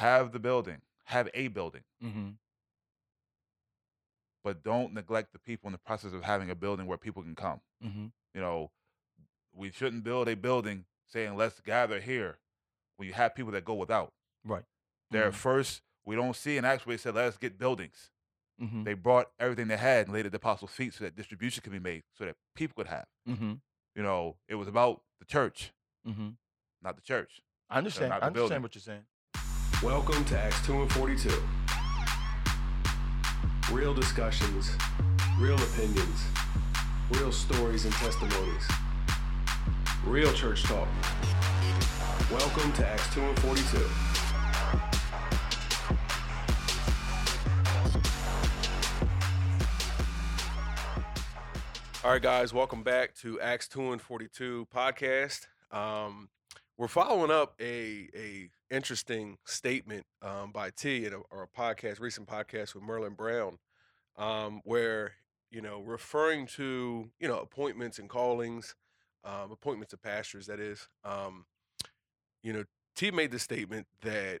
have the building, have a building, Mm-hmm. but don't neglect the people in the process of having a building where people can come. Mm-hmm. You know, we shouldn't build a building saying let's gather here when you have people that go without. Right. They're Mhm. first we don't see an actually said let's get buildings. Mm-hmm. They brought everything they had and laid it at the apostles' feet so that distribution could be made, so that people could have. Mm-hmm. You know, it was about the church, Mm-hmm. not the church. I understand. I the building. understand what you're saying. Welcome to Acts 2 and 42. Real discussions, real opinions, real stories and testimonies, real church talk. Welcome to Acts 2 and 42. All right, guys, welcome back to Acts 2 and 42 podcast. Um, we're following up a a interesting statement um, by T in a, or a podcast, recent podcast with Merlin Brown, um, where you know referring to you know appointments and callings, um, appointments of pastors. That is, um, you know, T made the statement that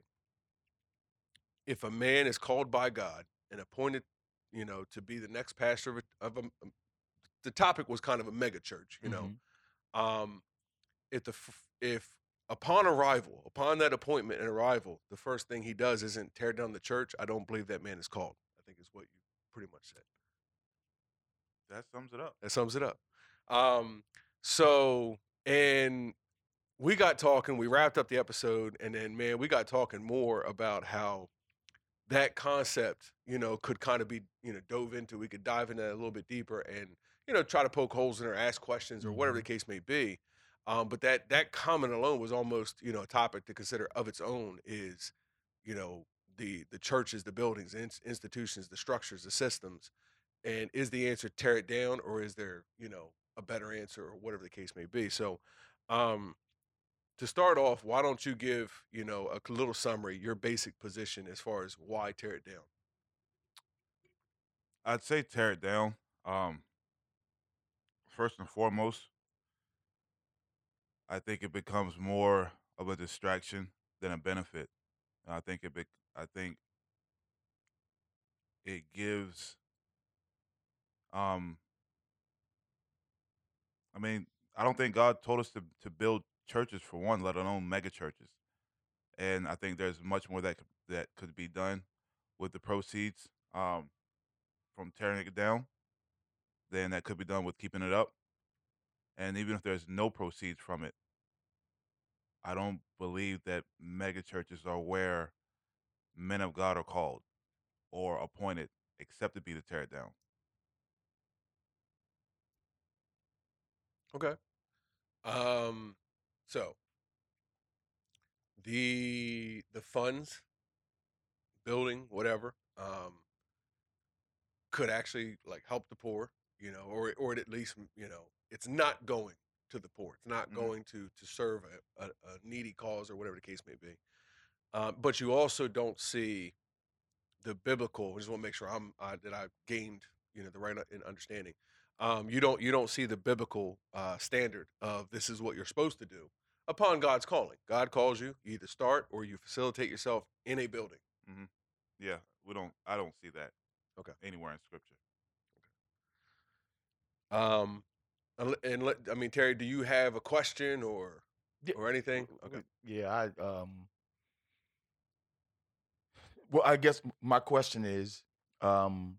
if a man is called by God and appointed, you know, to be the next pastor of a, of a the topic was kind of a mega church, you know Mhm. um, if the if upon arrival, upon that appointment and arrival, the first thing he does isn't tear down the church, I don't believe that man is called. I think is what you pretty much said. That sums it up. That sums it up. Um, so and we got talking, we wrapped up the episode, and then man, we got talking more about how that concept, you know, could kind of be, you know, dove into. We could dive into that a little bit deeper and, you know, try to poke holes in or ask questions or whatever the case may be. Um, but that that comment alone was almost, you know, a topic to consider of its own is, you know, the the churches, the buildings, ins- institutions, the structures, the systems. And is the answer tear it down or is there, you know, a better answer or whatever the case may be? So um to start off, why don't you give, you know, a little summary, your basic position as far as why tear it down? I'd say tear it down. Um, first and foremost, I think it becomes more of a distraction than a benefit. And I think it. Bec- I think it gives. Um, I mean, I don't think God told us to to build churches for one, let alone mega churches. And I think there's much more that could, that could be done with the proceeds um, from tearing it down than that could be done with keeping it up. And even if there's no proceeds from it, I don't believe that mega churches are where men of God are called or appointed, except to be to tear it down. Okay. Um so the the funds, building, whatever, um could actually like help the poor, you know, or or at least, you know, it's not going to the poor. It's not Mhm. going to to serve a, a, a needy cause or whatever the case may be. Um, but you also don't see the biblical. I just want to make sure I'm uh, that I gained you know the right in understanding. Um, you don't you don't see the biblical uh, standard of this is what you're supposed to do upon God's calling. God calls you, you either start or you facilitate yourself in a building. Yeah, we don't. I don't see that. Okay. Anywhere in Scripture. Um, and let- I mean Terry, do you have a question or or anything? Okay. Yeah, I um well, I guess my question is, um,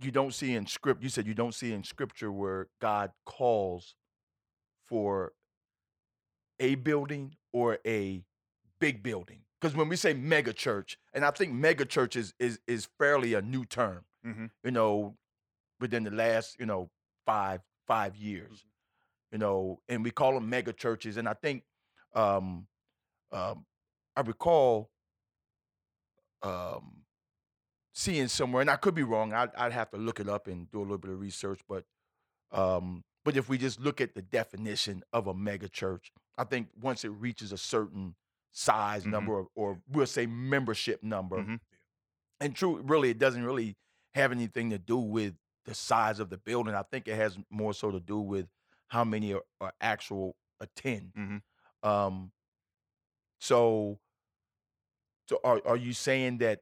you don't see in script. You said you don't see in scripture where God calls for a building or a big building. Because when we say mega church, and I think mega church is is is fairly a new term. Mm-hmm. You know, within the last you know five five years. You know, and we call them mega churches. And I think um, um, I recall um, seeing somewhere, and I could be wrong. I'd, I'd have to look it up and do a little bit of research. But um, but if we just look at the definition of a mega church, I think once it reaches a certain size Mhm. number, or, or we'll say membership number, Mhm. and true, really, it doesn't really have anything to do with the size of the building. I think it has more so to do with how many are, are actual attend. Mhm. Um, so So are are you saying that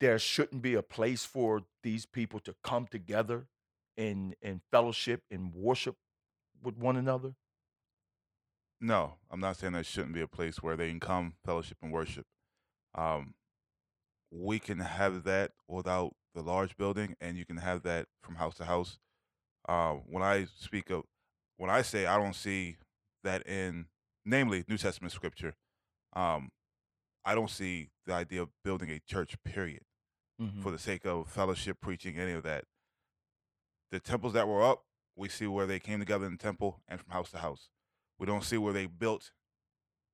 there shouldn't be a place for these people to come together in in fellowship and worship with one another? No, I'm not saying there shouldn't be a place where they can come, fellowship, and worship. Um, we can have that without the large building, and you can have that from house to house. Um, when I speak of, when I say I don't see that in, namely New Testament scripture, um, I don't see the idea of building a church. Period. Mhm. For the sake of fellowship, preaching, any of that. The temples that were up, we see where they came together in the temple and from house to house. We don't see where they built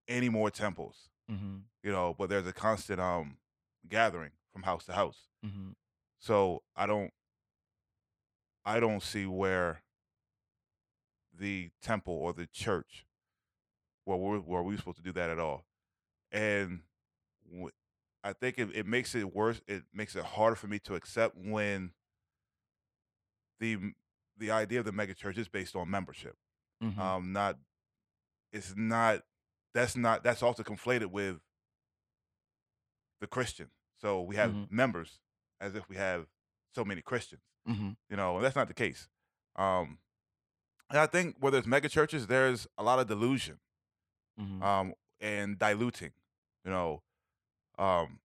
any more temples, Mhm. you know. But there's a constant um gathering from house to house. Mhm. So I don't, I don't see where the temple or the church, where we're where we're supposed to do that at all. And I think it, it makes it worse. It makes it harder for me to accept when the the idea of the mega church is based on membership. Mhm. Um, not it's not that's not that's also conflated with the Christian. So we have Mhm. members as if we have so many Christians. Mhm. You know, and that's not the case. Um, and I think where there's mega churches, there's a lot of delusion Mhm. um, and diluting. You know, um,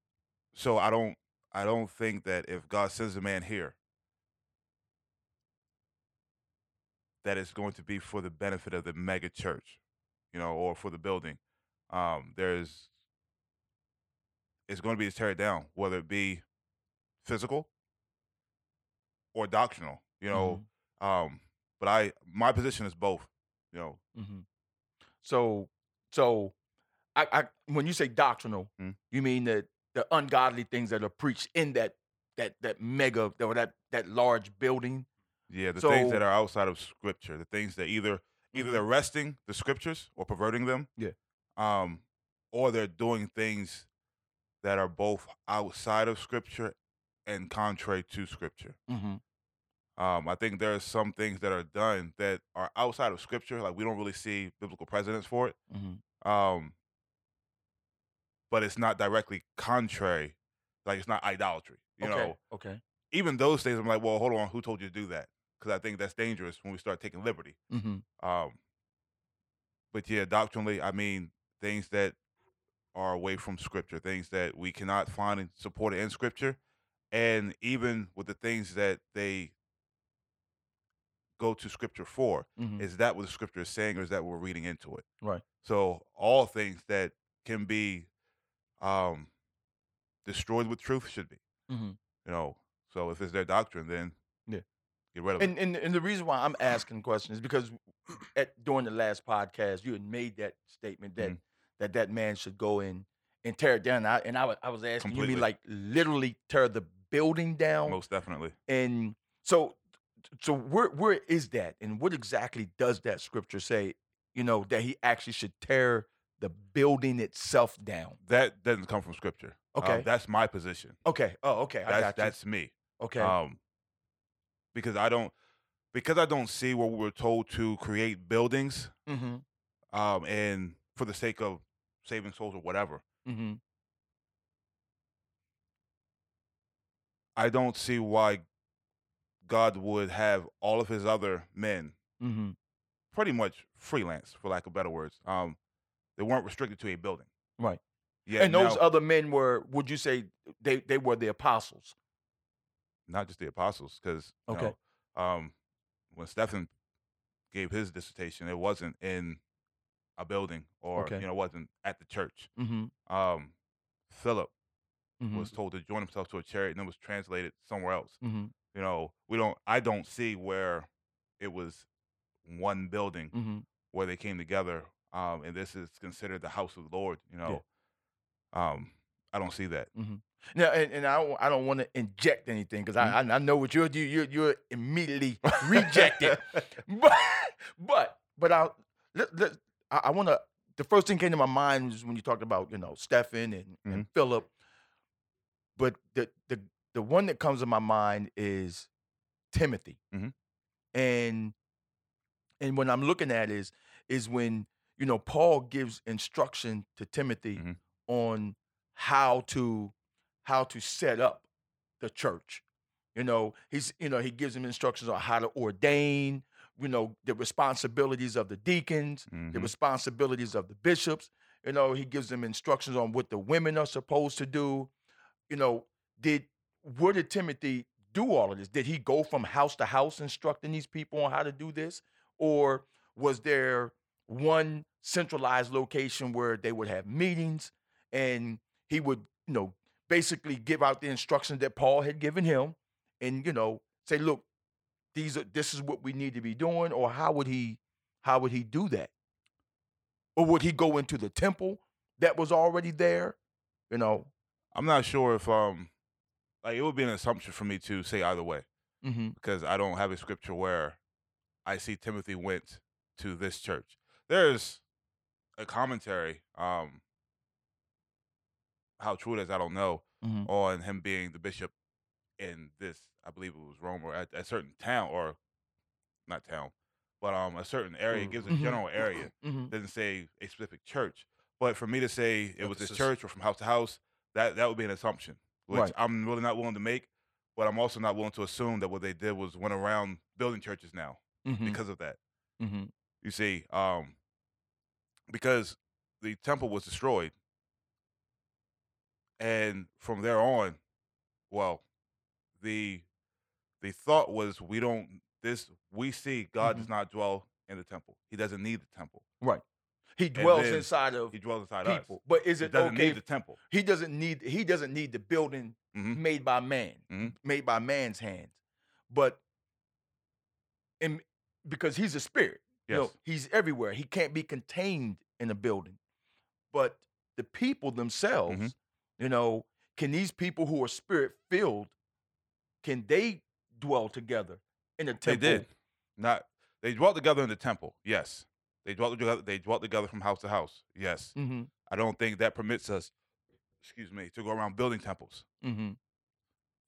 so I don't I don't think that if God sends a man here, that it's going to be for the benefit of the mega church, you know, or for the building. Um, there's it's going to be to tear it down, whether it be physical or doctrinal. You know, um, but I my position is both. You know, Mhm. So, so I, I when you say doctrinal, Mm. you mean that the ungodly things that are preached in that that that mega or that that large building. Yeah, the things that are outside of scripture, the things that either either Mhm. they're wresting the scriptures or perverting them. Yeah. Um, or they're doing things that are both outside of scripture and contrary to scripture. Mm-hmm. Um, I think there are some things that are done that are outside of scripture, like we don't really see biblical precedents for it. Mm-hmm. Um, but it's not directly contrary, like it's not idolatry. You okay. know, Okay. even those things, I'm like, well, hold on, who told you to do that? Because I think that's dangerous when we start taking liberty. Mm-hmm. Um, but yeah, doctrinally, I mean things that are away from scripture, things that we cannot find and supported in scripture, and even with the things that they go to scripture for, Mm-hmm. is that what the scripture is saying, or is that what we're reading into it? Right. So all things that can be um, destroyed with truth should be, Mm-hmm. you know. So if it's their doctrine, then Yeah. get rid of it. And, and and the reason why I'm asking questions is because at during the last podcast you had made that statement that Mhm. that that man should go in and tear it down. And I, and I, was, I was asking you mean like literally tear the building down? Most definitely. And so so where where is that? And what exactly does that scripture say? You know that he actually should tear the building itself down. That doesn't come from scripture. Um, Okay. that's my position. Okay. Oh, okay. You. that's me. okay. Um, because I don't because I don't see where we were told to create buildings mm-hmm. um and for the sake of saving souls or whatever. Mm-hmm. I don't see why God would have all of his other men Mm-hmm. pretty much freelance, for lack of better words. Um, they weren't restricted to a building. Right. Yeah, and those now- other men were, would you say they, they were the apostles? not just the apostles, because Okay. um, when Stephen gave his dissertation, it wasn't in a building or Okay. you know, it wasn't at the church. Mm-hmm. Um, Philip Mm-hmm. was told to join himself to a chariot and then was translated somewhere else. mm-hmm. You know, we don't. I don't see where it was one building Mm-hmm. where they came together. Um, and this is considered the house of the Lord. You know, um, I don't see that. Now, and, and I don't, I don't want to inject anything because I, I I know what you're you you you're immediately rejected, but but but I let, let, I, I want to. The first thing came to my mind was when you talked about you know Stephen and, and Philip, but the the the one that comes to my mind is Timothy, Mhm. and and when I'm looking at is is when you know Paul gives instruction to Timothy Mhm. on how to how to set up the church. You know, he's you know he gives him instructions on how to ordain. You know the responsibilities of the deacons, the Mhm. responsibilities of the bishops. You know he gives them instructions on what the women are supposed to do. You know, did where did Timothy do all of this? Did he go from house to house instructing these people on how to do this, or was there one centralized location where they would have meetings and he would, you know, basically give out the instructions that Paul had given him and, you know, say, look, these are this is what we need to be doing, or how would he how would he do that? Or would he go into the temple that was already there? You know. I'm not sure if um like it would be an assumption for me to say either way Mm-hmm. because I don't have a scripture where I see Timothy went to this church. There's a commentary, um how true it is, I don't know, Mm-hmm. on him being the bishop in this, I believe it was Rome or at a certain town or not town, but um a certain area. Gives a Mhm. general area. Mm-hmm. doesn't say a specific church. But for me to say it was this Emphasis. church or from house to house, that that would be an assumption, which Right. I'm really not willing to make. But I'm also not willing to assume that what they did was went around building churches now Mm-hmm. because of that. mm-hmm. You see, um, because the temple was destroyed, and from there on, well, the the thought was we don't this we see God Mhm. does not dwell in the temple. He doesn't need the temple. Right. He dwells inside of He dwells inside people. us. But is He it doesn't okay? need the temple. he doesn't need he doesn't need the building Mhm. made by man, Mhm. made by man's hands. But and because he's a spirit, you know, Yes. he's everywhere. He can't be contained in a building. But the people themselves, Mhm. you know, can these people who are spirit filled, can they dwell together in a temple? They did. Not they dwelt together in the temple. Yes. They dwelt together they dwelt together from house to house. Yes. Mm-hmm. I don't think that permits us, excuse me, to go around building temples Mm-hmm.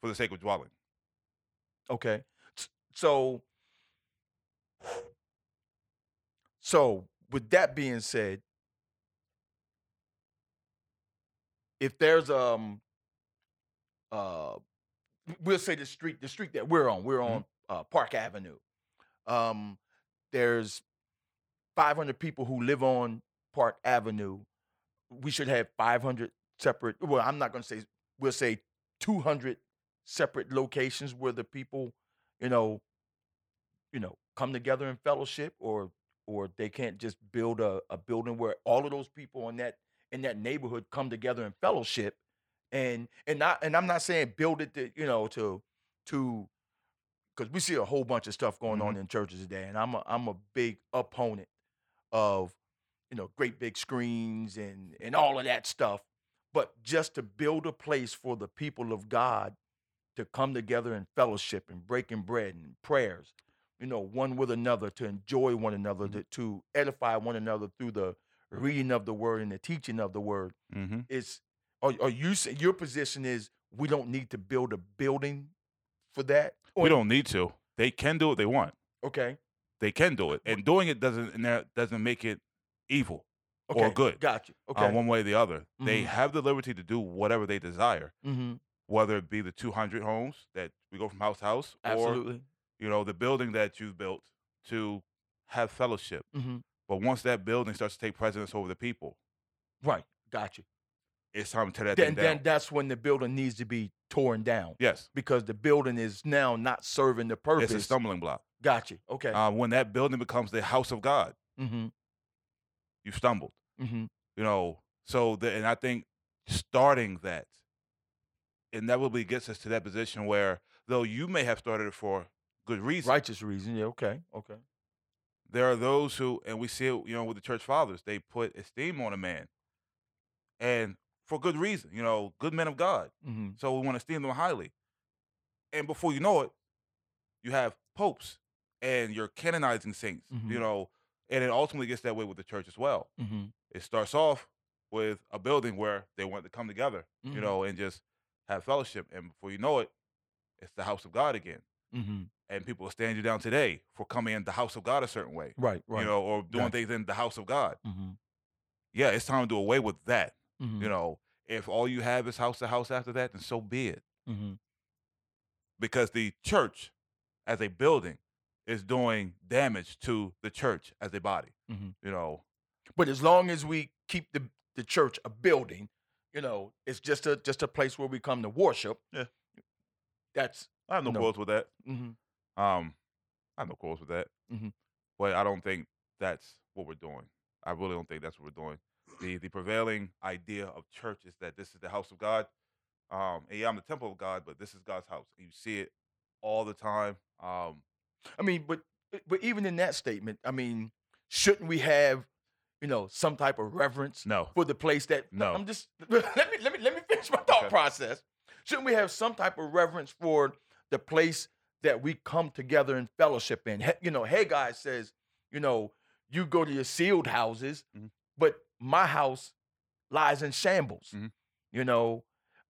for the sake of dwelling. Okay. So so with that being said, if there's um uh we'll say the street the street that we're on, we're on uh, Park Avenue. Um there's 500 people who live on Park Avenue. We should have 500 separate well, I'm not going to say we'll say 200 separate locations where the people, you know, you know, come together in fellowship or or they can't just build a, a building where all of those people in that in that neighborhood come together in fellowship and and not and I'm not saying build it to, you know, to to because we see a whole bunch of stuff going on mm-hmm. in churches today, and I'm a I'm a big opponent of you know great big screens and and all of that stuff, but just to build a place for the people of God to come together in fellowship and breaking bread and prayers, you know, one with another to enjoy one another, to, to edify one another through the reading of the word and the teaching of the word. Mm-hmm. It's are, are you say your position is we don't need to build a building for that? We don't need to. They can do what they want. Okay. They can do it, and doing it doesn't doesn't make it evil Okay. or good. Got you. uh, Okay. one way or the other. They Mhm. have the liberty to do whatever they desire, mm-hmm. whether it be the 200 homes that we go from house to house, or you know the building that you've built to have fellowship. Mm-hmm. But once that building starts to take precedence over the people, Right. Got you. It's time to tear that Then, down. then that's when the building needs to be torn down yes, because the building is now not serving the purpose. it's a stumbling block. Got you. Okay. Uh, when that building becomes the house of God, mm-hmm. you stumbled. Mm-hmm. You know, so the, and I think starting that inevitably gets us to that position where, though you may have started it for good reason, Righteous reason. Yeah. Okay. Okay. there are those who, and we see it, you know, with the church fathers, they put esteem on a man, and for good reason. You know, good men of God. Mm-hmm. So we want to esteem them highly. And before you know it, you have popes and you're canonizing saints, Mhm. you know, and it ultimately gets that way with the church as well. Mm-hmm. It starts off with a building where they want to come together, you Mhm. know, and just have fellowship. And before you know it, it's the house of God again. Mm-hmm. And people will stand you down today for coming in the house of God a certain way, Right. Right. you know, or doing things in the house of God. Mm-hmm. Yeah, it's time to do away with that Mm-hmm. you know If all you have is house to house after that, then so be it. Mm-hmm. Because the church as a building is doing damage to the church as a body. Mhm. You know, But as long as we keep the the church a building, you know, it's just a just a place where we come to worship. Yeah. That's I have no No. quarrels with that. mm-hmm. Um, I have no quarrels with that. Mhm. But I don't think that's what we're doing. I really don't think that's what we're doing. The the prevailing idea of church is that this is the house of God. Um, yeah, I'm the temple of God, but this is God's house. And you see it all the time. Um, I mean, but but even in that statement, I mean, shouldn't we have, you know, some type of reverence no, for the place that No. I'm just let me let me let me finish my thought Okay. process. Shouldn't we have some type of reverence for the place that we come together in fellowship in? You know, Haggai's says, you know, you go to your sealed houses, Mhm. but my house lies in shambles. Mhm. You know,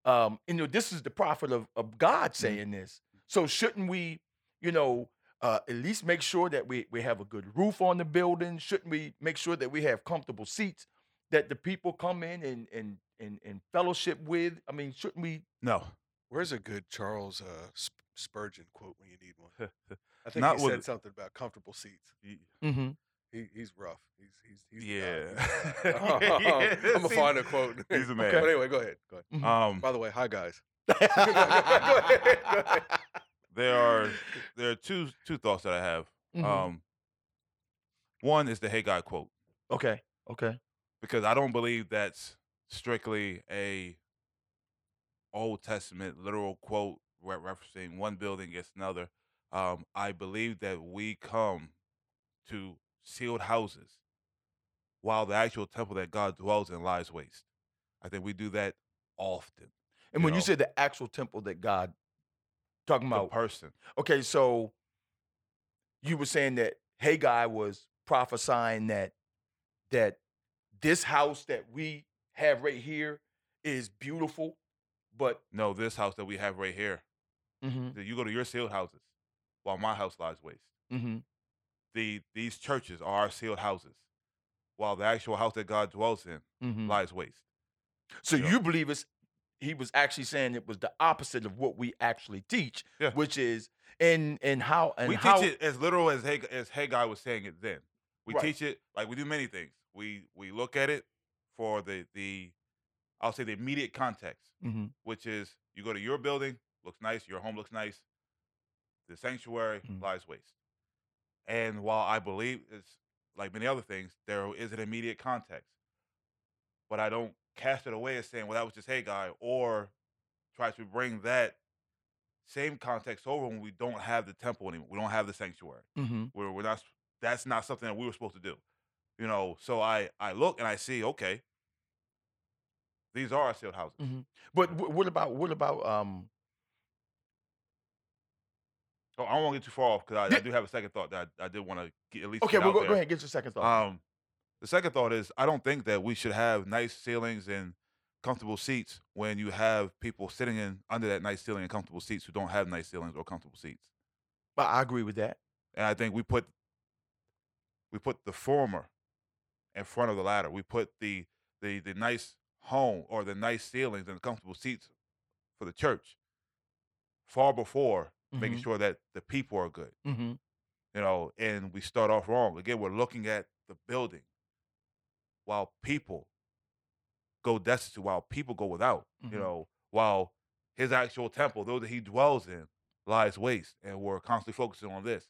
um, you know, this is the prophet of, of God Mhm. saying this. So shouldn't we, you know, uh, at least make sure that we, we have a good roof on the building? Shouldn't we make sure that we have comfortable seats that the people come in and and and, and fellowship with? I mean, shouldn't we? no. Where's a good Charles uh, Spurgeon quote when you need one? I think Not he said something about comfortable seats. Mm-hmm. He, he's rough. He's he's, he's Yeah. guy. Yeah, I'm gonna find a quote. He's a man. But anyway, go ahead. Go ahead. Mhm. Um, By the way, hi guys. go ahead. Go ahead. there are there are two two thoughts that I have. Mhm. Um, one is the Haggai quote okay. Okay. because I don't believe that's strictly a Old Testament literal quote re- referencing one building against another. Um, I believe that we come to sealed houses while the actual temple that God dwells in lies waste. I think we do that often. And You when you know. say the actual temple that God talking The about, person, okay, so you were saying that Haggai was prophesying that that this house that we have right here is beautiful, but no, this house that we have right here. mm-hmm, that You go to your sealed houses while my house lies waste. mm-hmm, The these churches are our sealed houses, while the actual house that God dwells in mm-hmm. lies waste. So Yeah. you believe it's he was actually saying it was the opposite of what we actually teach, Yeah. which is in and how and how we how teach it as literal as Hag- as Haggai was saying it then. We Right. teach it like we do many things. We we look at it for the the I'll say the immediate context, Mhm, which is you go to your building, looks nice, your home looks nice. The sanctuary Mhm. lies waste. And while I believe it's like many other things, there is an immediate context. But I don't cast it away as saying, well, that was just Haggai, or try to bring that same context over when we don't have the temple anymore. We don't have the sanctuary. mhm, We're, we're not. That's not something that we were supposed to do. You know. So I I look and I see. Okay. These are our sealed houses. mhm. But wh- what about what about um So I don't want to get too far off because I, I do have a second thought that I, I did want to get at least. okay, get well out go, there. go ahead, get your second thought. Um, the second thought is I don't think that we should have nice ceilings and comfortable seats when you have people sitting in under that nice ceiling and comfortable seats who don't have nice ceilings or comfortable seats. but I agree with that. And I think we put we put the former in front of the latter. We put the the the nice home or the nice ceilings and the comfortable seats for the church far before making Mhm. sure that the people are good. Mm-hmm. you know, and we start off wrong. Again, we're looking at the building while people go destitute, while people go without, Mhm. you know, while his actual temple, though that he dwells in, lies waste. And we're constantly focusing on this.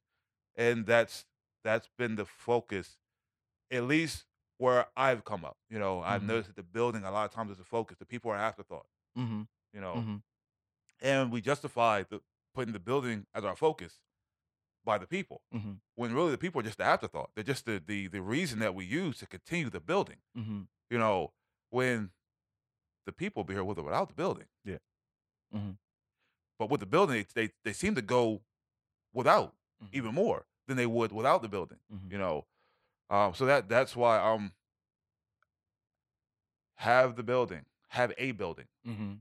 And that's that's been the focus, at least where I've come up. You know, I've Mhm. noticed that the building a lot of times is a focus. The people are afterthought, Mm-hmm. you know. Mm-hmm. And we justify the putting the building as our focus by the people Mm-hmm. when really the people are just the afterthought. They're just the the the reason that we use to continue the building. Mm-hmm. You know, when the people be here with or without the building. Yeah. Mhm. But with the building, they they, they seem to go without Mhm. even more than they would without the building. Mhm. You know, um, so that that's why um have the building, have a building, Mm-hmm.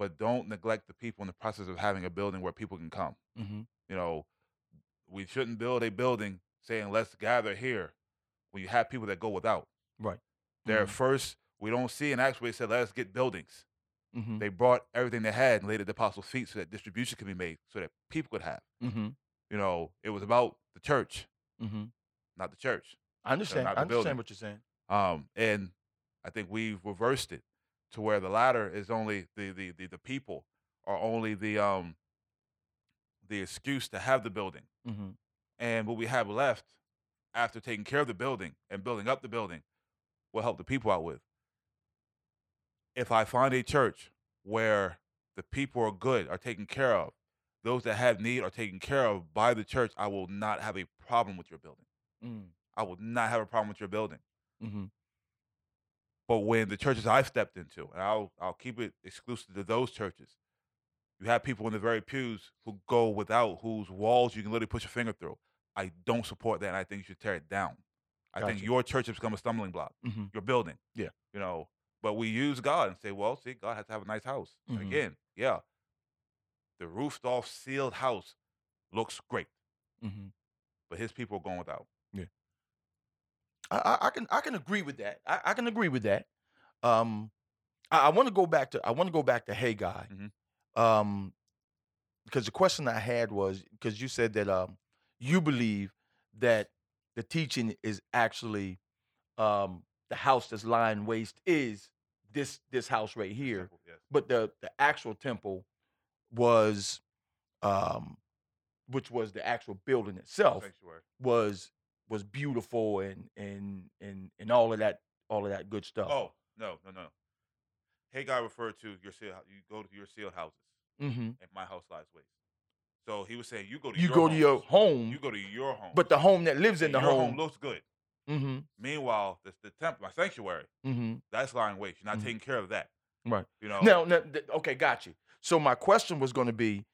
But don't neglect the people in the process of having a building where people can come. Mm-hmm. You know, we shouldn't build a building saying let's gather here when you have people that go without. Right. Their Mhm. first We don't see where they said, "Let us get buildings." Mm-hmm. They brought everything they had and laid at the apostles' feet so that distribution could be made, so that people could have. Mm-hmm. You know, it was about the church, Mm-hmm. not the church. I understand. I the building. understand what you're saying. Um, and I think we've reversed it to where the latter is only the the the, the people are only the um the excuse to have the building, Mm-hmm. and what we have left after taking care of the building and building up the building will help the people out with. If I find a church where the people are good, are taken care of, those that have need are taken care of by the church, I will not have a problem with your building. Mm-hmm. I will not have a problem with your building. Mm-hmm. But when the churches I've stepped into, and I'll I'll keep it exclusive to those churches, you have people in the very pews who go without, whose walls you can literally push your finger through. I don't support that, and I think you should tear it down. I think your church has become a stumbling block. Mm-hmm. Your building, Yeah. you know. But we use God and say, well, see, God has to have a nice house. Mhm. again, yeah, the roofed off, sealed house looks great, Mm-hmm. but his people are going without. I, I, can I can agree with that. I, I can agree with that. Um, I, I want to go back to I want to go back to Haggai. Mhm. Um, because the question I had was because you said that um you believe that the teaching is actually um the house that's lying waste is this this house right here, Simple, yes. but the the actual temple was um which was the actual building itself Sanctuary. was was beautiful and and and and all of that all of that good stuff. Oh no, no, no. Haggai referred to your sealed. hou- You go to your sealed houses, hmm and my house lies waste. So he was saying, you go to You your go to your home, You go to your home, but the home that lives in the your home. looks good. hmm Meanwhile, the, the temple, my sanctuary, hmm that's lying waste. You're not Mhm. taking care of that. Right. You know. Now, now, th- okay, got you. So my question was going to be,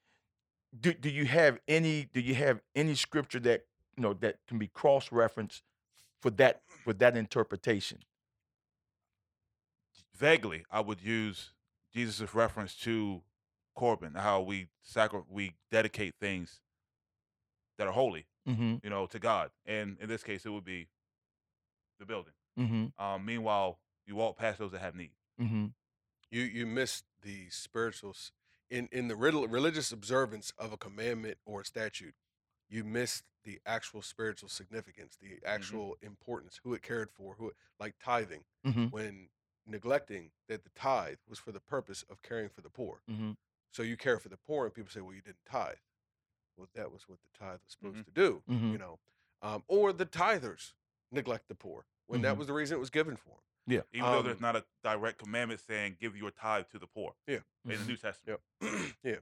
do do you have any do you have any scripture that you know that can be cross referenced for that for that interpretation? vaguely, I would use Jesus' reference to Corban, how we sacri- we dedicate things that are holy, Mm-hmm. you know, to God. And in this case, it would be the building. Mm-hmm. Um, meanwhile, you walk past those that have need. Mm-hmm. you you miss the spiritual s- in in the rel- religious observance of a commandment or a statute you missed the actual spiritual significance the actual importance who it cared for who it, like tithing Mhm. when neglecting that the tithe was for the purpose of caring for the poor Mm-hmm. so you care for the poor and people say well you didn't tithe well that was what the tithe was supposed Mhm. to do Mhm. you know um, or the tithers neglect the poor when that was the reason it was given for them Even though there's Um, not a direct commandment saying give your tithe to the poor Yeah. in the. New Testament. Yep. yeah.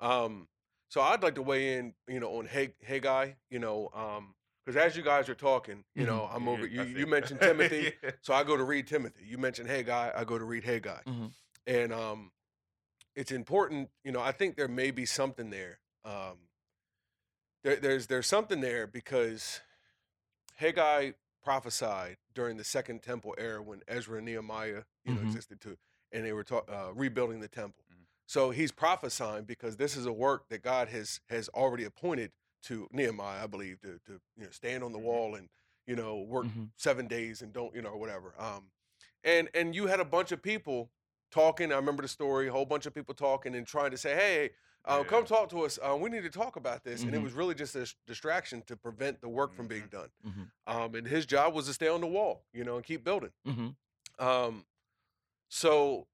Um, so I'd like to weigh in, you know, on Hey Haggai, you know, um, because as you guys are talking, you Mhm. know, I'm over. You, you mentioned Timothy, Yeah. so I go to read Timothy. You mentioned Haggai, I go to read Haggai, Mhm. and um, it's important. You know, I think there may be something there. Um, there, there's there's something there because Haggai prophesied during the Second Temple era when Ezra and Nehemiah, you know, Mhm. existed too, and they were ta- uh, rebuilding the temple. So he's prophesying because this is a work that God has has already appointed to Nehemiah, I believe, to to you know stand on the Mhm. wall and you know work Mhm. seven days and don't you know whatever. Um, and and you had a bunch of people talking. I remember the story. A whole bunch of people talking and trying to say, "Hey, uh, come talk to us. Uh, we need to talk about this." And it Mhm. was really just a s- distraction to prevent the work from being Mhm. done. Mhm. Um, and his job was to stay on the wall, you know, and keep building. Mm-hmm. Um, so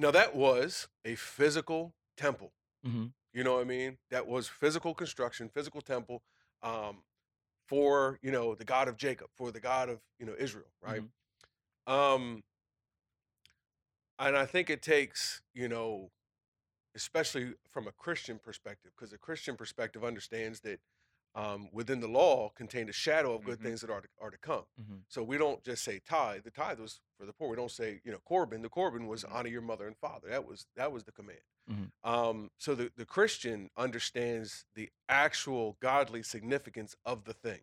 now that was a physical temple. Mm-hmm. You know what I mean? That was physical construction, physical temple, um, for you know the God of Jacob, for the God of you know Israel, right? Um, and I think it takes you know, especially from a Christian perspective, because a Christian perspective understands that um, within the law contained a shadow of good Mhm. things that are to, are to come. Mm-hmm. So we don't just say tithe. The tithe was for the poor. We don't say you know Corban. The Corban was Mhm. honor your mother and father. That was that was the command. Mhm. Um, so the the Christian understands the actual godly significance of the thing.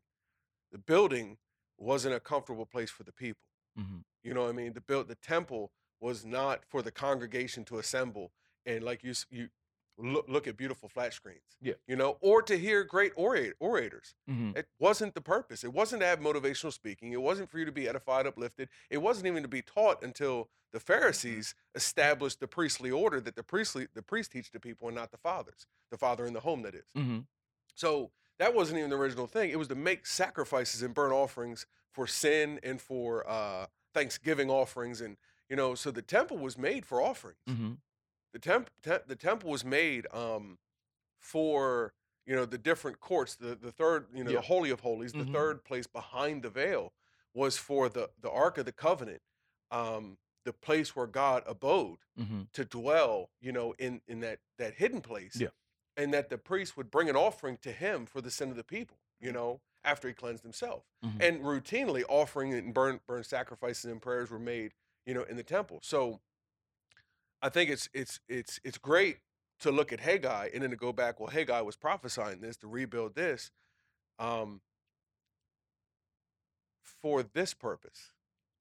The building wasn't a comfortable place for the people. Mm-hmm. You know what I mean? The build the temple was not for the congregation to assemble and like you you look, look at beautiful flat screens. Yeah. You know, or to hear great orate, orators. Mhm. It wasn't the purpose. It wasn't to have motivational speaking. It wasn't for you to be edified, uplifted. It wasn't even to be taught until the Pharisees established the priestly order that the priestly the priest teach the people and not the fathers. The father in the home, that is. Mhm. So that wasn't even the original thing. It was to make sacrifices and burnt offerings for sin and for uh, Thanksgiving offerings, and you know, so the temple was made for offerings. Mhm. The temp, te- the temple was made um, for you know the different courts. The the third, you know, Yeah. the holy of holies, the Mhm. third place behind the veil was for the the ark of the covenant, um, the place where God abode Mhm. to dwell, you know, in in that that hidden place. Yeah. And that the priest would bring an offering to him for the sin of the people, you know, after he cleansed himself. Mhm. And routinely offering and burn burn sacrifices and prayers were made, you know, in the temple. So I think it's it's it's it's great to look at Haggai and then to go back, well, Haggai was prophesying this to rebuild this. Um for this purpose,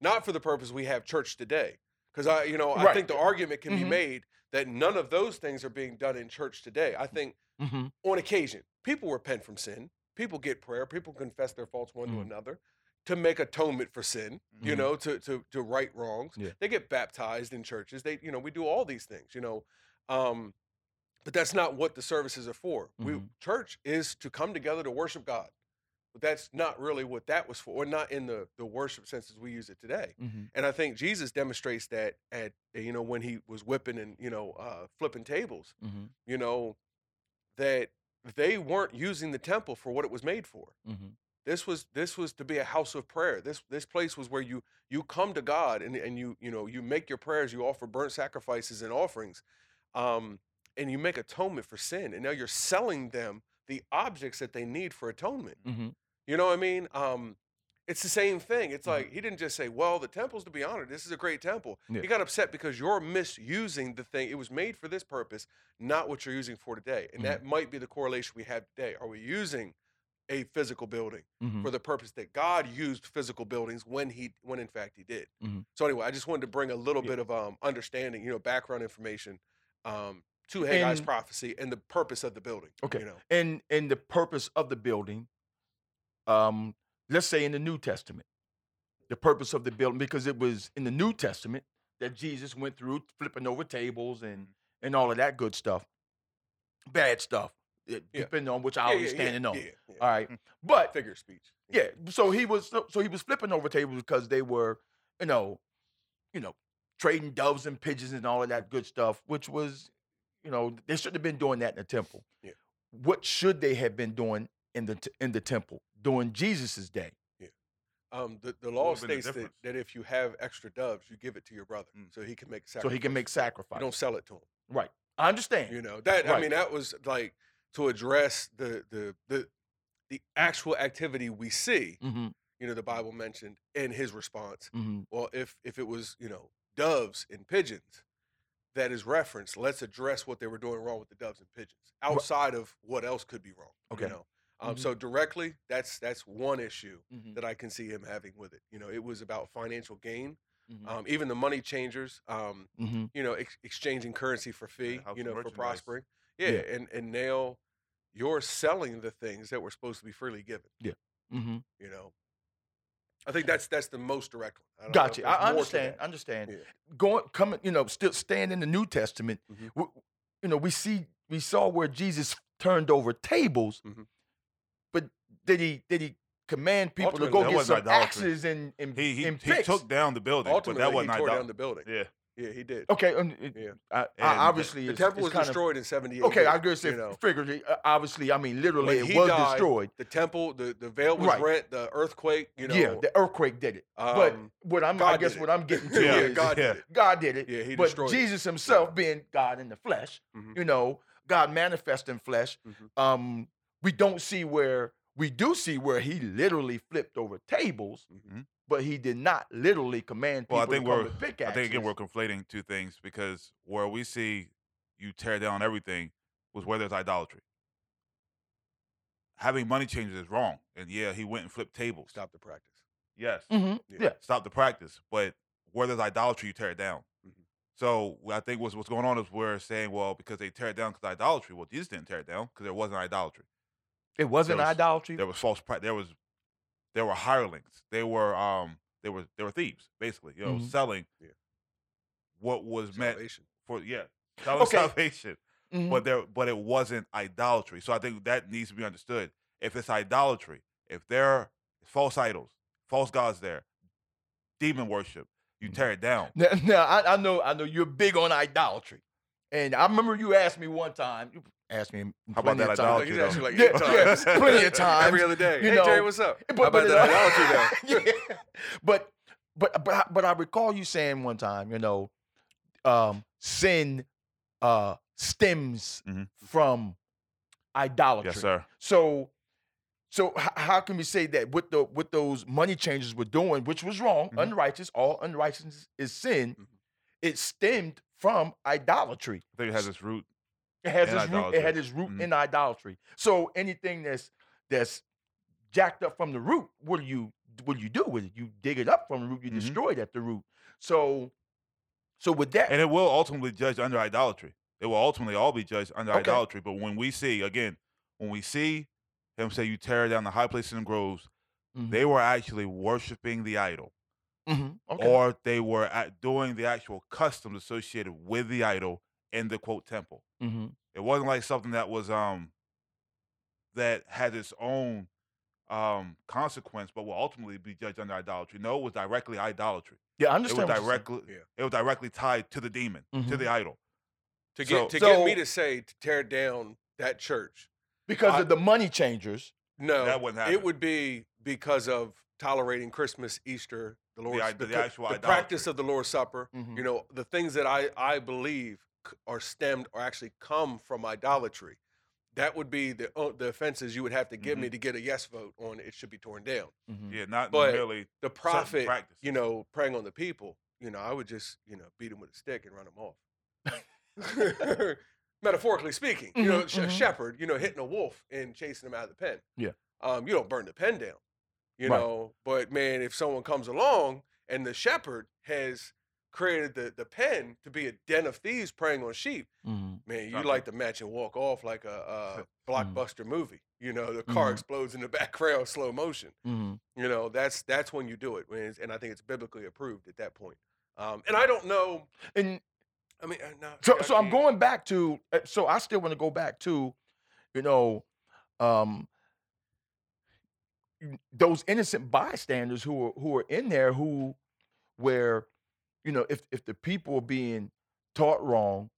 not for the purpose we have church today. Because I, you know, I Right. think the argument can be Mhm. made that none of those things are being done in church today. I think Mhm. on occasion, people repent from sin, people get prayer, people confess their faults one to Mhm. another to make atonement for sin, you Mhm. know, to to to right wrongs. Yeah. They get baptized in churches. They, you know, we do all these things, you know. Um, but that's not what the services are for. We Mhm. church is to come together to worship God. But that's not really what that was for, or not in the the worship sense as we use it today. Mhm. And I think Jesus demonstrates that at you know when he was whipping and you know uh, flipping tables, Mhm. you know that they weren't using the temple for what it was made for. This was this was to be a house of prayer. This this place was where you you come to God and and you you know you make your prayers, you offer burnt sacrifices and offerings, um, and you make atonement for sin. And now you're selling them the objects that they need for atonement. Mhm. You know what I mean? Um, it's the same thing. It's Mhm. like he didn't just say, "Well, the temple's to be honored. This is a great temple." Yeah. He got upset because you're misusing the thing. It was made for this purpose, not what you're using for today. And Mhm. that might be the correlation we have today. Are we using a physical building Mhm. for the purpose that God used physical buildings when he when in fact he did? Mhm. So anyway, I just wanted to bring a little Yeah. bit of um, understanding, you know, background information um, to Haggai's And- prophecy and the purpose of the building. Okay. You know. and and the purpose of the building um let's say in the new testament the purpose of the building because it was in the new testament that jesus went through flipping over tables and and all of that good stuff bad stuff Yeah. depending on which Yeah, aisle yeah, you're yeah, standing on yeah, yeah. all right but Figure speech. yeah so he was so, so he was flipping over tables because they were you know you know trading doves and pigeons and all of that good stuff which was you know they shouldn't have been doing that in the temple Yeah. what should they have been doing in the in the temple during jesus's day Um, the, the law would've the states that, that if you have extra doves, you give it to your brother Mm. so he can make so sacrifice. he can make sacrifice You don't sell it to him. right i understand You know that. I mean, that was like to address the the the the actual activity we see. mm-hmm, You know, the Bible mentioned in his response. mm-hmm, Well, if if it was you know doves and pigeons that is referenced, let's address what they were doing wrong with the doves and pigeons outside of what else could be wrong. Okay. You know. Um, Mhm. So directly, that's that's one issue mm-hmm, that I can see him having with it. You know, it was about financial gain. mm-hmm, Um, even the money changers, um, mm-hmm, you know, ex- exchanging currency for fee, house you know, for prospering. Yeah, Yeah. and and now you're selling the things that were supposed to be freely given. mm-hmm. You know, I think that's that's the most direct one. I know gotcha i understand understand Yeah. going coming you know still staying in the new testament Mhm. w- you know we see we saw where jesus turned over tables Mhm. but did he did he command people to go get some axes and and, He he, and he took down the building, Ultimately, but that wasn't tore down the building. Yeah, Yeah, he did. okay Yeah. I, And obviously The it's- temple was kind of- destroyed in 78. okay i years, was gonna say you know. figuratively uh, obviously i mean literally When it was died, destroyed The temple, the, the veil was Right. rent, the earthquake, you know. yeah the earthquake did it but um, what i'm i guess what i'm getting to yeah, is God yeah. did it. God did it. Yeah, he but destroyed it. Jesus himself, being God in the flesh, Mhm. you know, God manifest in flesh. Mhm. Um, we don't see where we do see where he literally flipped over tables, Mhm. But he did not literally command people Well, I think to come we're with I think again we're conflating two things because where we see you tear down everything was where there's idolatry. Having money changers is wrong, and yeah, he went and flipped tables. Stop the practice. Yes, Mhm, Yeah. Yeah. stop the practice, but where there's idolatry, you tear it down. Mhm. So I think what's what's going on is we're saying, well, because they tear it down because idolatry. Well, Jesus didn't tear it down because there wasn't idolatry. It wasn't was- idolatry. There was false. There was there were hirelings. They were um they were they were thieves basically. You know, Mhm. selling Yeah. what was meant for yeah selling Okay. salvation. Mhm. But there but it wasn't idolatry. So I think that needs to be understood. If it's idolatry, if there are false idols, false gods there, demon worship, you Mhm. tear it down. Now, now I, I know I know you're big on idolatry, and I remember you asked me one time. You asked me How about that idolatry, He's though? actually like Yeah, eight yeah, times. plenty of times, Every other day. you hey, know. Jerry, what's up? But, How about but, that idolatry though? yeah. But but but I- but I recall you saying one time, you know, um, sin uh, stems Mhm. from idolatry. Yes, sir. So so h- how can we say that with the what those money changers were doing, which was wrong, Mhm. unrighteous, all unrighteousness is sin, Mhm. it stemmed from idolatry. I think it has its root. It has its root. It had its root Mhm. in idolatry. So anything that's that's jacked up from the root, what do you what do you do with it? You dig it up from the root. You Mhm. destroy it at the root. So so with that, And it will ultimately judge under idolatry. It will ultimately all be judged under Okay. idolatry. But when we see, again, when we see him say, You tear down the high places and groves, Mhm. they were actually worshiping the idol. Mhm. okay. Or they were doing the actual customs associated with the idol in the quote temple. Mhm. It wasn't like something that was um that had its own um consequence, but will ultimately be judged under idolatry. No, it was directly idolatry. yeah, I understand. It understand. was what you're saying. directly Yeah. it was directly tied to the demon, to Mhm. the idol. To So- get to get me to say to tear down that church. because I- of the money changers. No, That wouldn't happen. it would be because of tolerating Christmas, Easter, the Lord's i- the co- actual the practice of the Lord's Supper. Mhm. You know, the things that I I believe c- are stemmed or actually come from idolatry. That would be the uh, the offenses you would have to give Mm-hmm. me to get a yes vote on it should be torn down. Mhm. Yeah, not But merely The prophet, you know, preying on the people. You know, I would just you know beat him with a stick and run him off. Metaphorically speaking, you know, Mhm, a mhm. shepherd, you know, hitting a wolf and chasing him out of the pen. Yeah. Um, you don't burn the pen down, you Right. know. But man, if someone comes along and the shepherd has created the the pen to be a den of thieves preying on sheep, Mhm. man, you like to match and walk off like a, a blockbuster movie. You know, the car Mhm. explodes in the background, slow motion. Mhm. You know, that's that's when you do it, when and I think it's biblically approved at that point. Um, and I don't know. And I mean, uh, no, so I so I'm going back to uh, so I still want to go back to, you know, um those innocent bystanders who are who are in there who where you know if if the people are being taught wrong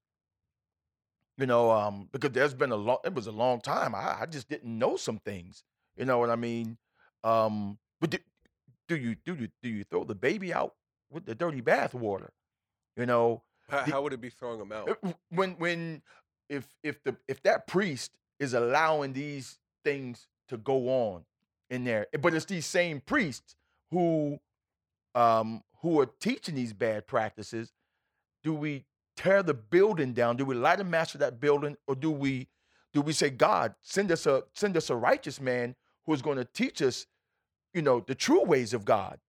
you know um because there's been a long it was a long time I, I just didn't know some things you know what I mean um but do, do you do you do you throw the baby out with the dirty bath water you know How, the- how would it be throwing them out? uh, when when if if the if that priest is allowing these things to go on in there but it's these same priests who um who are teaching these bad practices do we tear the building down do we light a match to that building or do we do we say god send us a send us a righteous man who is going to teach us you know the true ways of god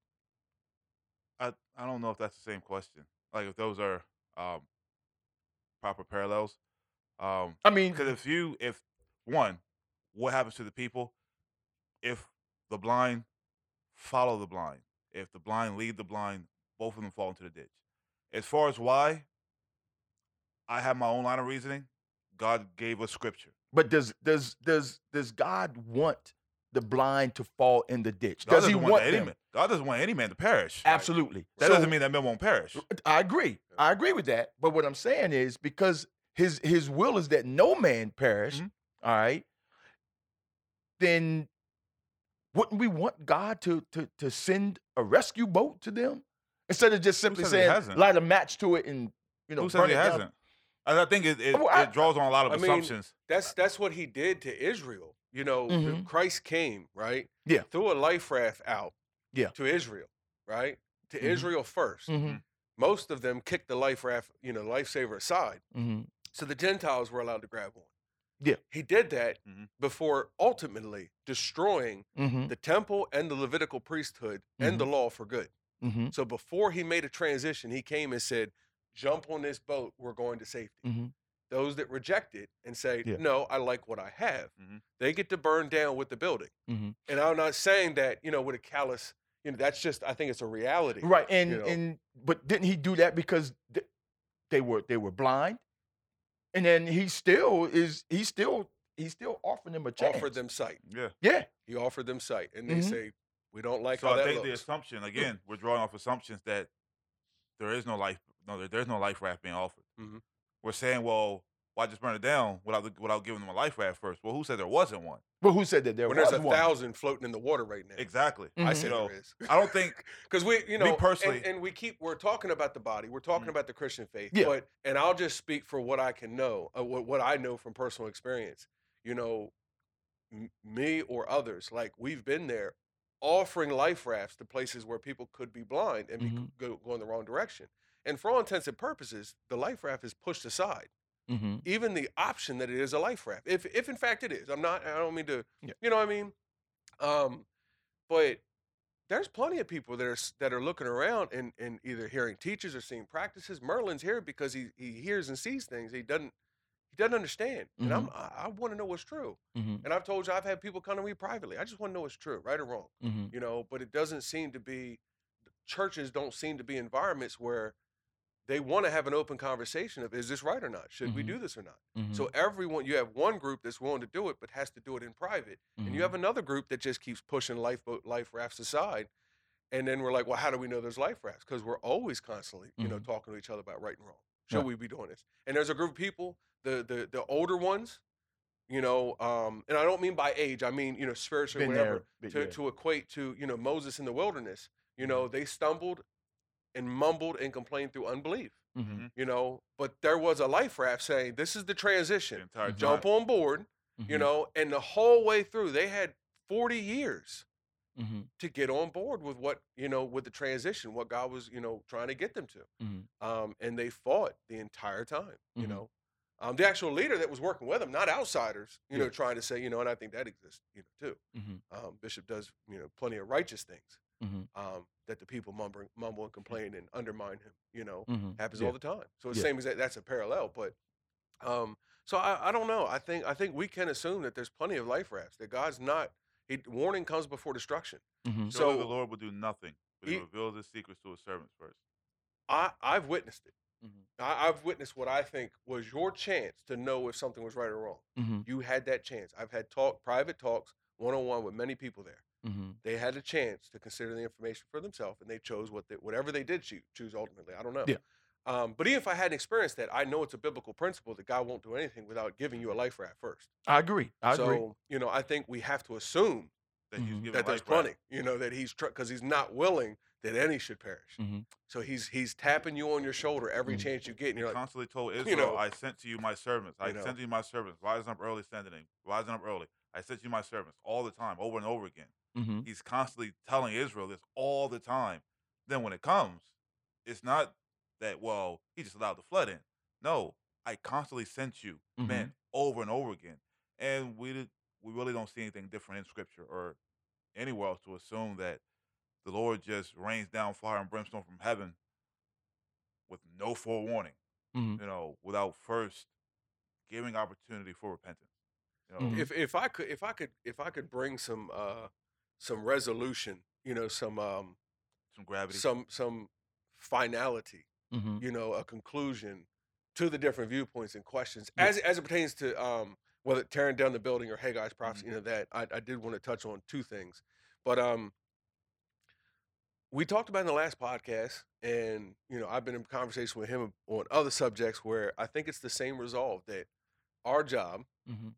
I, I don't know if that's the same question. Like if those are um proper parallels. Um i mean Because if you, if one, what happens to the people if the blind follow the blind? If the blind lead the blind, both of them fall into the ditch. As far as why, I have my own line of reasoning. God gave us scripture. But does does does does God want the blind to fall in the ditch? God does He doesn't want any them? man. God doesn't want any man to perish. Absolutely. That So, doesn't mean that men won't perish. I agree. I agree with that. But what I'm saying is because His His will is that no man perish. Mhm. all right. Then wouldn't we want God to to to send a rescue boat to them instead of just simply saying light a match to it and you know Who says burn he it hasn't? And I think it, it, Well, I- it draws on a lot of I mean, assumptions. That's that's what he did to Israel. You know, the- Mhm. Christ came right. Yeah. Threw a life raft out. Yeah. To Israel, right? To Mhm. Israel 1st Mhm, Most of them kicked the life raft, you know, lifesaver aside. mhm. So the Gentiles were allowed to grab one. Yeah. He did that Mhm. before ultimately destroying Mhm, the temple and the Levitical priesthood and the law for good. mhm. So before he made a transition, he came and said, jump on this boat, we're going to safety. Mhm. Those that reject it and say, Yeah. no, I like what I have, they get to burn down with the building. And I'm not saying that, you know, with a callous, you know, that's just, I think it's a reality. Right, and you know. and but didn't he do that because th- they were they were blind, and then he still is he still he still offering them a chance. Offered them sight. Yeah. yeah, He offered them sight. And they Mhm. say, we don't like so how I that think the assumption again, we're drawing off assumptions that there is no life, no, there, there's no life raft being offered. Mhm. We're saying, well, why just burn it down without the- without giving them a life raft first? Well, who said there wasn't one? but who said that there when was there's a one? thousand floating in the water right now. Exactly. I Mhm. say You know, there is. I don't think Because we, you know, and- personally- and, we keep we're talking about the body, we're talking Mm. about the Christian faith, Yeah. but and I'll just speak for what I can know, uh, what, what I know from personal experience. You know, m- me or others, like we've been there, offering life rafts to places where people could be blind and be Mhm. go, go in the wrong direction. And for all intents and purposes, the life raft is pushed aside. Mhm. Even the option that it is a life raft, if if in fact it is, I'm not. I don't mean to. Yeah. You know what I mean? Um, but there's plenty of people that are that are looking around and, and either hearing teachers or seeing practices. Merlin's here because he he hears and sees things he doesn't he doesn't understand, and I'm I, I want to know what's true. Mhm. And I've told you I've had people come to me privately. I just want to know what's true, right or wrong, Mhm. you know. But it doesn't seem to be churches don't seem to be environments where they want to have an open conversation of is this right or not? Should we Mhm. do this or not? Mhm. So everyone, you have one group that's willing to do it, but has to do it in private, and you have another group that just keeps pushing lifeboat life rafts aside. And then we're like, well, how do we know there's life rafts? Because we're always constantly, you know, Mhm. talking to each other about right and wrong. Should Yeah. we be doing this? And there's a group of people, the the the older ones, you know, um, and I don't mean by age, I mean you know spiritually, whatever, there, to yeah. to equate to you know Moses in the wilderness. You know, they stumbled and mumbled and complained through unbelief. Mhm. You know, but there was a life raft saying, "This is the the transition." entire jump on board, you Mhm. know, and the whole way through they had 40 years Mhm. to get on board with what, you know, with the transition, what God was, you know, trying to get them to. Mhm. Um, and they fought the entire time, you Mhm. know. Um, the actual leader that was working with them, not outsiders, you know, trying to say, you know, and I think that exists, you know, too. Mhm. Um, Bishop does, you know, plenty of righteous things um, that the people mumble, mumble and complain and undermine him, you know Mhm. happens Yeah. all the time. So it's Yeah. same as that. That's a parallel, but um, so I, I don't know. I think I think we can assume that there's plenty of life rafts. That God's not. He, warning comes before destruction. Mhm. Surely the Lord will do nothing, but he He- reveals his secrets to his servants first. I I've witnessed it. Mhm. I, I've witnessed what I think was your chance to know if something was right or wrong. Mhm. You had that chance. I've had talk private talks one on one with many people there. Mhm. They had a chance to consider the information for themselves, and they chose what they, whatever they did choose, choose ultimately. I don't know. Yeah. Um, but even if I hadn't experienced that, I know it's a biblical principle that God won't do anything without giving you a life raft first. I agree. I so agree. you know, I think we have to assume That he's Mhm. that there's plenty. You know that he's because he's not willing that any should perish. Mhm. So he's he's tapping you on your shoulder every Mhm. chance you get, and you're like, constantly told you Israel, know, I sent to you my servants. I you know. sent to you my servants. Rising up early, sending. him. Rising up early. I sent you my servants all the time, over and over again. Mhm. He's constantly telling Israel this all the time. Then when it comes, it's not that, well, he just allowed the flood in. No, I constantly sent you Mhm. men over and over again. And we did, we really don't see anything different in scripture or anywhere else to assume that the Lord just rains down fire and brimstone from heaven with no forewarning, Mhm. you know, without first giving opportunity for repentance. You know, Mhm. if if I could if I could if I could bring some uh some resolution, you know, some um some gravity. some some finality Mhm. you know, a conclusion to the different viewpoints and questions Yeah. as as it pertains to um whether tearing down the building or Haggai's prophecy, Mm-hmm. you know, that I, I did want to touch on two things. But um we talked about in the last podcast, and you know, I've been in conversation with him on other subjects where I think it's the same resolve that our job, Mhm.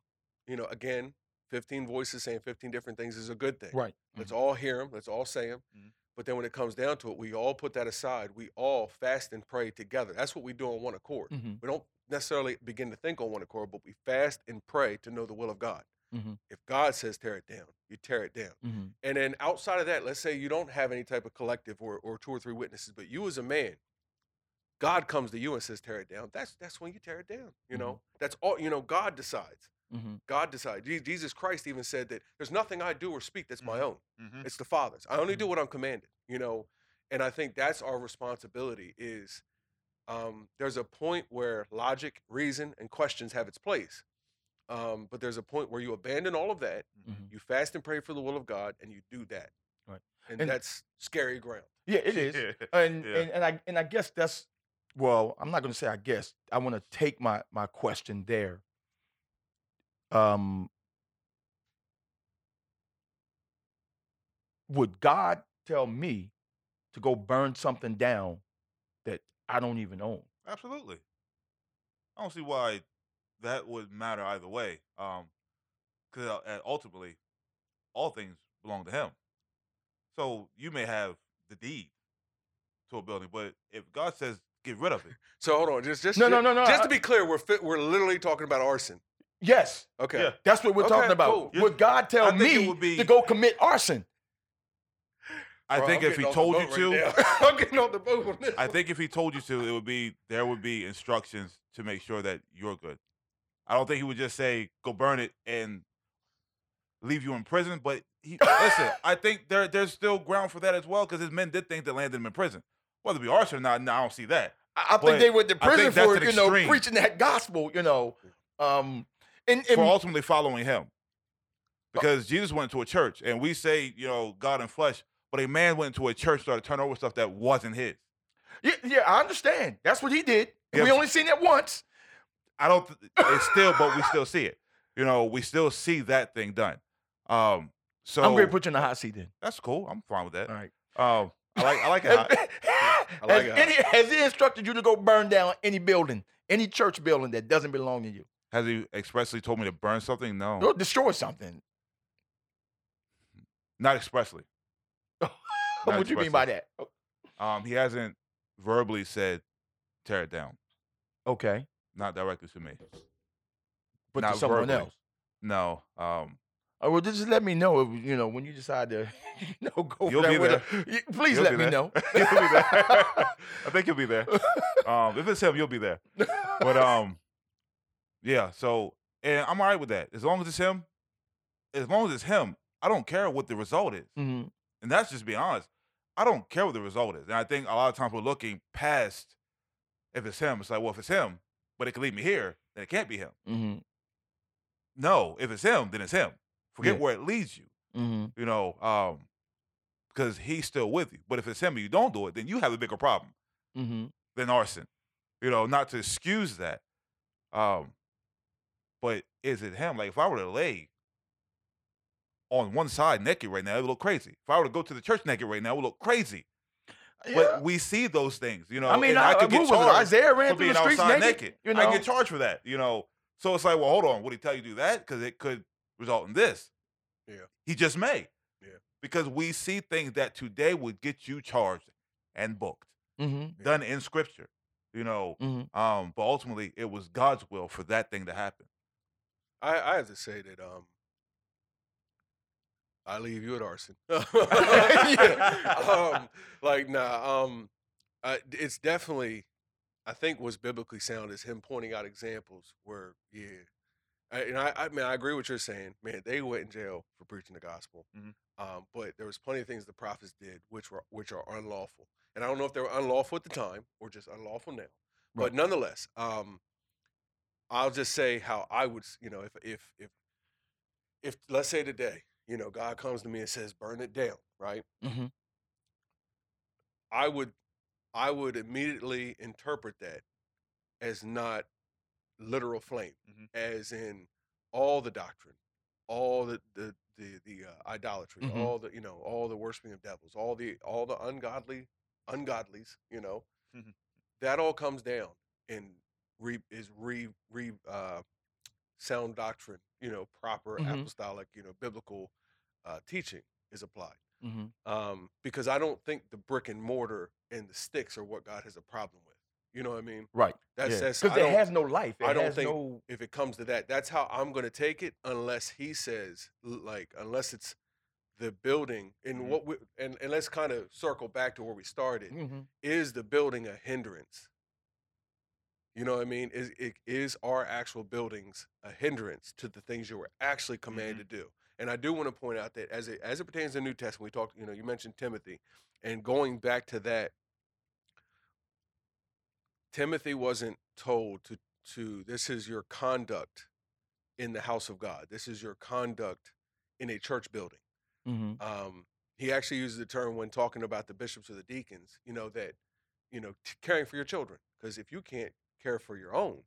you know, again, 15 voices saying 15 different things is a good thing. Right. Let's all hear them. Let's all say them. Mhm. But then when it comes down to it, we all put that aside. We all fast and pray together. That's what we do on one accord. Mhm. We don't necessarily begin to think on one accord, but we fast and pray to know the will of God. Mhm. If God says tear it down, you tear it down. Mhm. And then outside of that, let's say you don't have any type of collective or, or two or three witnesses, but you as a man, God comes to you and says tear it down. That's that's when you tear it down. You know, that's all. You know, God decides. Mhm. God decides. Jesus Christ even said that there's nothing I do or speak that's my Mhm. own. Mhm. It's the Father's. I only do what I'm commanded. You know, and I think that's our responsibility is um, there's a point where logic, reason, and questions have its place. Um, but there's a point where you abandon all of that, Mhm. you fast and pray for the will of God, and you do that. Right. And, And- that's scary ground. Yeah, it is. Yeah. and, Yeah. and and I and I guess that's well, I'm not going to say I guess. I want to take my my question there. Um would God tell me to go burn something down that I don't even own? Absolutely. I don't see why that would matter either way. Um, because ultimately, all things belong to Him. So you may have the deed to a building, but if God says get rid of it, So hold on, just just No, no, no, no, Just I- to be clear, we're fit, we're literally talking about arson. Yes, Okay. Yeah. that's what we're Okay, talking about. cool. Would God tell I me would be- to go commit arson? I Bro, think I'm if he getting off the told you to, right. I'm getting off the boat on this. I think if he told you to, it would be there would be instructions to make sure that you're good. I don't think he would just say go burn it and leave you in prison. But he, listen, I think there there's still ground for that as well because his men did think that landed him in prison. Whether it be arson or not, no, I don't see that. I I think they went to prison for an you know extreme. preaching that gospel. You know, um, and, and for ultimately following him. Because Jesus went to a church, and we say, you know, God in flesh, but a man went to a church, started turning over stuff that wasn't his. yeah, yeah, I understand. That's what he did. We only seen it once. I don't. It's still, but we still see it. You know, we still see that thing done. Um, so I'm going to put you in the hot seat then. that's cool. I'm fine with that. All right. Um, I like, I like it. Hot. I like has it any- has he instructed you to go burn down any building, any church building that doesn't belong to you? Has he expressly told me to burn something? No, Or destroy something. not expressly. Not what do you mean by that? Um, he hasn't verbally said tear it down. Okay, Not directly to me. but Not to someone verbally. else. No. Um, Oh, well, just let me know. If, you know when you decide to, you know, go. You'll be with there. a- Please You'll let me there. know. You'll be there. I think you'll be there. Um, if it's him, you'll be there. But um, yeah. So, and I'm all right with that. As long as it's him, as long as it's him, I don't care what the result is. Mhm. And that's just being honest. I don't care what the result is. And I think a lot of times we're looking past if it's him. It's like, well, if it's him, but it could lead me here, then it can't be him. Mhm. No, if it's him, then it's him. Forget Yeah. where it leads you. Mhm. You know, um, because he's still with you. But if it's him and you don't do it, then you have a bigger problem. Mhm. than arson. You know, not to excuse that. Um, but is it him? Like if I were to lay on one side naked right now, it would look crazy. If I were to go to the church naked right now, it would look crazy. Yeah. But we see those things, you know. I mean, I, I could get charged Isaiah ran for through the streets naked. naked. You I get charged for that, you know. So it's like, well, hold on. Would he tell you to do that? Because it could result in this. Yeah. He just may. Yeah. Because we see things that today would get you charged and booked, Mhm. Yeah. done in scripture, you know. Mhm. Um, but ultimately, it was God's will for that thing to happen. I, I have to say that um, I leave you at arson. um, like nah, um, uh, it's definitely. I think what's biblically sound is him pointing out examples where, yeah, I, and I, I mean, I agree with what you're saying. Man, they went in jail for preaching the gospel, Mhm. um, but there was plenty of things the prophets did which were which are unlawful, and I don't know if they were unlawful at the time or just unlawful now. But nonetheless, um, I'll just say how I would, you know, if if if if let's say today, you know, God comes to me and says, "Burn it down," right? Mhm. I would I would immediately interpret that as not literal flame, Mhm. as in all the doctrine, all the the the, the uh, idolatry, Mhm. all the you know, all the worshiping of devils, all the all the ungodly ungodlies, you know, Mhm. that all comes down and re, is re re uh, sound doctrine, you know, proper Mhm. apostolic, you know, biblical uh, teaching is applied Mhm. um, because I don't think the brick and mortar and the sticks are what God has a problem with. You know what I mean? Right. That's that's because it has no life. It I don't think- no. if it comes to that, that's how I'm going to take it, unless He says like unless it's the building and Mhm. what we and and let's kind of circle back to where we started. Mhm. Is the building a hindrance? You know what I mean? Is it is our actual buildings a hindrance to the things you were actually commanded to do? And I do want to point out that as it as it pertains to the New Testament, we talked, you know, you mentioned Timothy, and going back to that, Timothy wasn't told to to this is your conduct in the house of God. This is your conduct in a church building. hmm Um, he actually uses the term when talking about the bishops or the deacons, you know, that, you know, t- caring for your children. Because if you can't care for your own,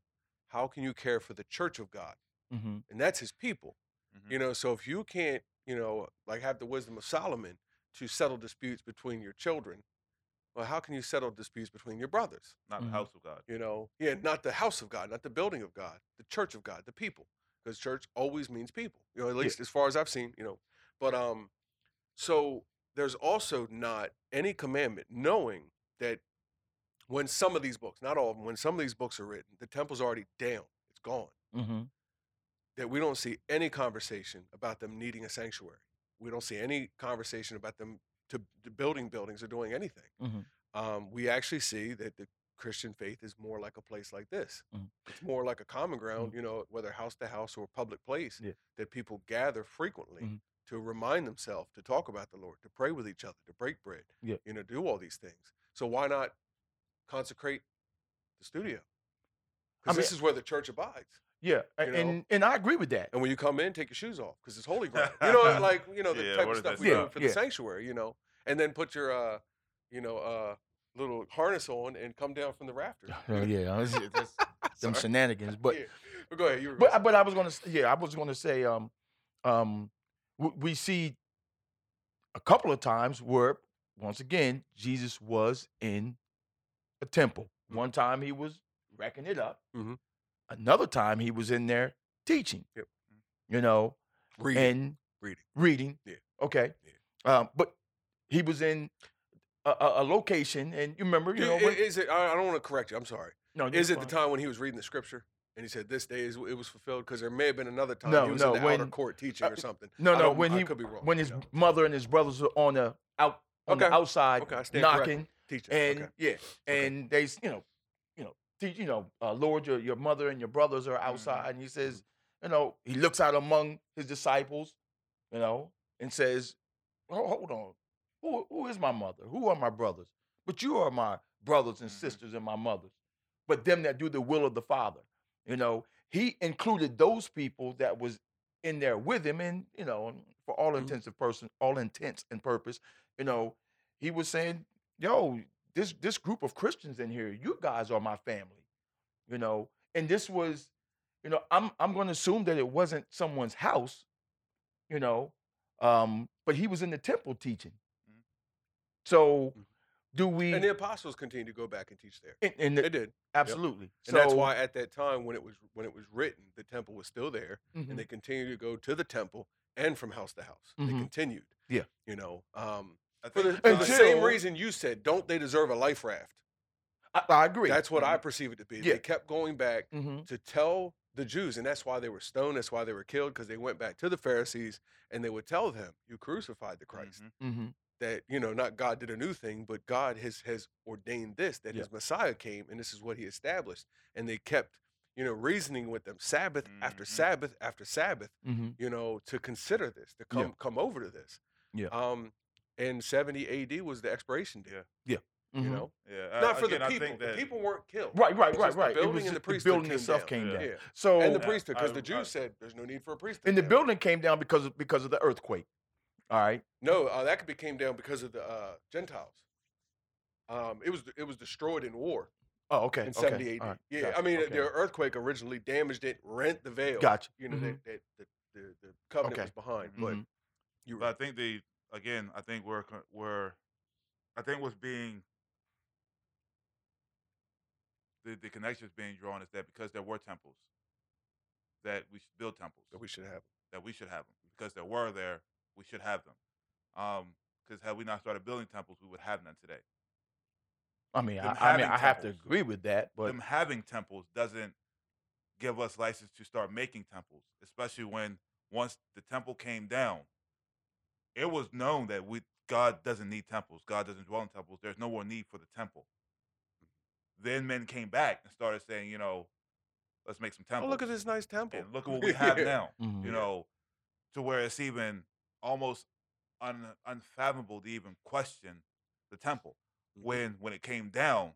how can you care for the church of God? hmm And that's his people. Mhm. You know, so if you can't, you know, like have the wisdom of Solomon to settle disputes between your children, well, how can you settle disputes between your brothers? Not Mhm. the house of God. You know, yeah, not the house of God, not the building of God, the church of God, the people, because church always means people. You know, at Yeah. least as far as I've seen. You know, but um, so there's also not any commandment knowing that when some of these books, not all of them, when some of these books are written, the temple's already down, it's gone. hmm That we don't see any conversation about them needing a sanctuary. We don't see any conversation about them to, to building buildings or doing anything. Mhm. Um, we actually see that the Christian faith is more like a place like this. Mhm. It's more like a common ground, you know, whether house to house or public place Yeah. that people gather frequently Mhm. to remind themselves to talk about the Lord, to pray with each other, to break bread, Yeah. you know, do all these things. So why not consecrate the studio? I Because mean- this is where the church abides. Yeah, You know? and and I agree with that. And when you come in, take your shoes off because it's holy ground. You know, like you know the Yeah, type of stuff that we do stuff? for Yeah, the sanctuary. You know, and then put your uh, you know, uh, little harness on and come down from the rafters. Oh, yeah, that's, that's them shenanigans. But Yeah. But go ahead. You were but gonna but I was gonna s- yeah I was gonna say um um w- we see a couple of times where once again Jesus was in a temple. One time he was wrecking it up. Mhm. Another time he was in there teaching. Yep. You know, reading. and Reading. reading. Yeah. Okay. Yeah. Um, but he was in a, a, a location, and you remember, you know, when, is it? I don't want to correct you. I'm sorry. no, Is it the time when he was reading the scripture and he said, "This day is it was fulfilled"? Because there may have been another time No, he was no, in the outer court teaching uh, or something. No, no, when I he could be wrong. when his know. mother and his brothers were on the out on the Okay. outside Okay, knocking. And okay. yeah, Okay. and they, you know, you know, teach, you know, uh, Lord, your your mother and your brothers Mm-hmm. are outside, and he says, you know, he looks out among his disciples, you know, and says, "Ho- hold on, who who is my mother? Who are my brothers? But you are my brothers and Mhm. sisters and my mothers. But them that do the will of the Father, you know, he included those people that was in there with him, and you know, for all Mhm. intents and person, all intents and purpose, you know, he was saying, "Yo, this this group of Christians in here, you guys are my family," you know, and this was, you know, I'm I'm going to assume that it wasn't someone's house, you know, um, but he was in the temple teaching. Mhm. So, Mhm. do we? And the apostles continued to go back and teach there. And in They did. absolutely. And that's why at that time when it was when it was written, the temple was still there, Mhm. and they continued to go to the temple and from house to house. They Mhm. continued. Yeah. You know, um, for the, for the same reason you said, don't they deserve a life raft? I, I agree. That's what I perceive it to be. Yeah. They kept going back hmm to tell the Jews, and that's why they were stoned. That's why they were killed because they went back to the Pharisees and they would tell them, "You crucified the Christ." mhm. hmm That you know, not God did a new thing, but God has has ordained this. That Yeah. His Messiah came, and this is what He established. And they kept, you know, reasoning with them Sabbath after Mhm. Sabbath after Sabbath, hmm you know, to consider this, to Yeah. come come over to this. Yeah. Um, and 70 AD was the expiration date. Yeah. You Mhm. know, Yeah, uh, not for again, the people. think The people weren't killed. Right, right, right, right. The building was and the just the priesthood building came itself down. came Yeah. down. Yeah. So and the priesthood, because the Jews I- said there's no need for a priesthood. and the building came down because of because of the earthquake. All right. No, uh, that could be came down because of the uh, Gentiles. Um, it was it was destroyed in war Oh, okay. in okay. 70 AD. all right, Yeah, gotcha, I mean okay. the earthquake originally damaged it, rent the veil. Gotcha. You know Mhm. that, that the, the the covenant Okay. was behind, but Mhm. you But I think the again, I think we're we're, I think what's being the the connections being drawn is that because there were temples, that we should build temples, that we should have. that we should have them because there were there, we should have them. Um, because had we not started building temples, we would have none today. I mean, them I, I mean, having I have to agree with that, but them having temples doesn't give us license to start making temples, especially when once the temple came down, it was known that we God doesn't need temples. God doesn't dwell in temples. There's no more need for the temple. Then men came back and started saying, you know, let's make some Oh, temples. look at this nice temple. and look at what we have Yeah. now. Mhm. You know, to where it's even almost un, unfathomable to even question the temple Mhm. when when it came down,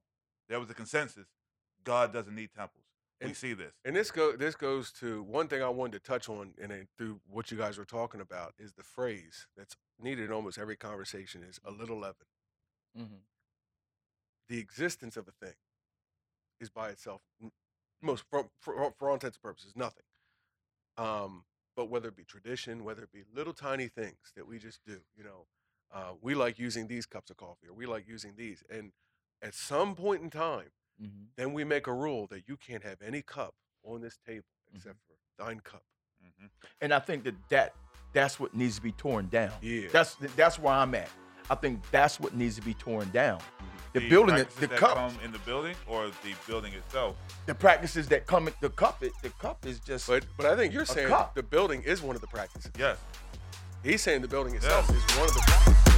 there was a consensus. God doesn't need temples. We And- see this. And this go this goes to one thing I wanted to touch on, and through what you guys were talking about is the phrase that's needed in almost every conversation is a little leaven. Mhm. The existence of a thing is by itself most for, for, for all intents and purposes nothing. Um, but whether it be tradition, whether it be little tiny things that we just do, you know, uh, we like using these cups of coffee, or we like using these, and at some point in time, Mhm. then we make a rule that you can't have any cup on this table Mm-hmm. except for thine cup. hmm And I think that, that that's what needs to be torn down. Yeah. That's that's where I'm at. I think that's what needs to be torn down. The, The building, it- the that cup, come in the building or the building itself. the practices that come, in the cup, it, the cup is just. But but I think you're saying cup. the building is one of the practices. Yes. He's saying the building itself is one of the practices.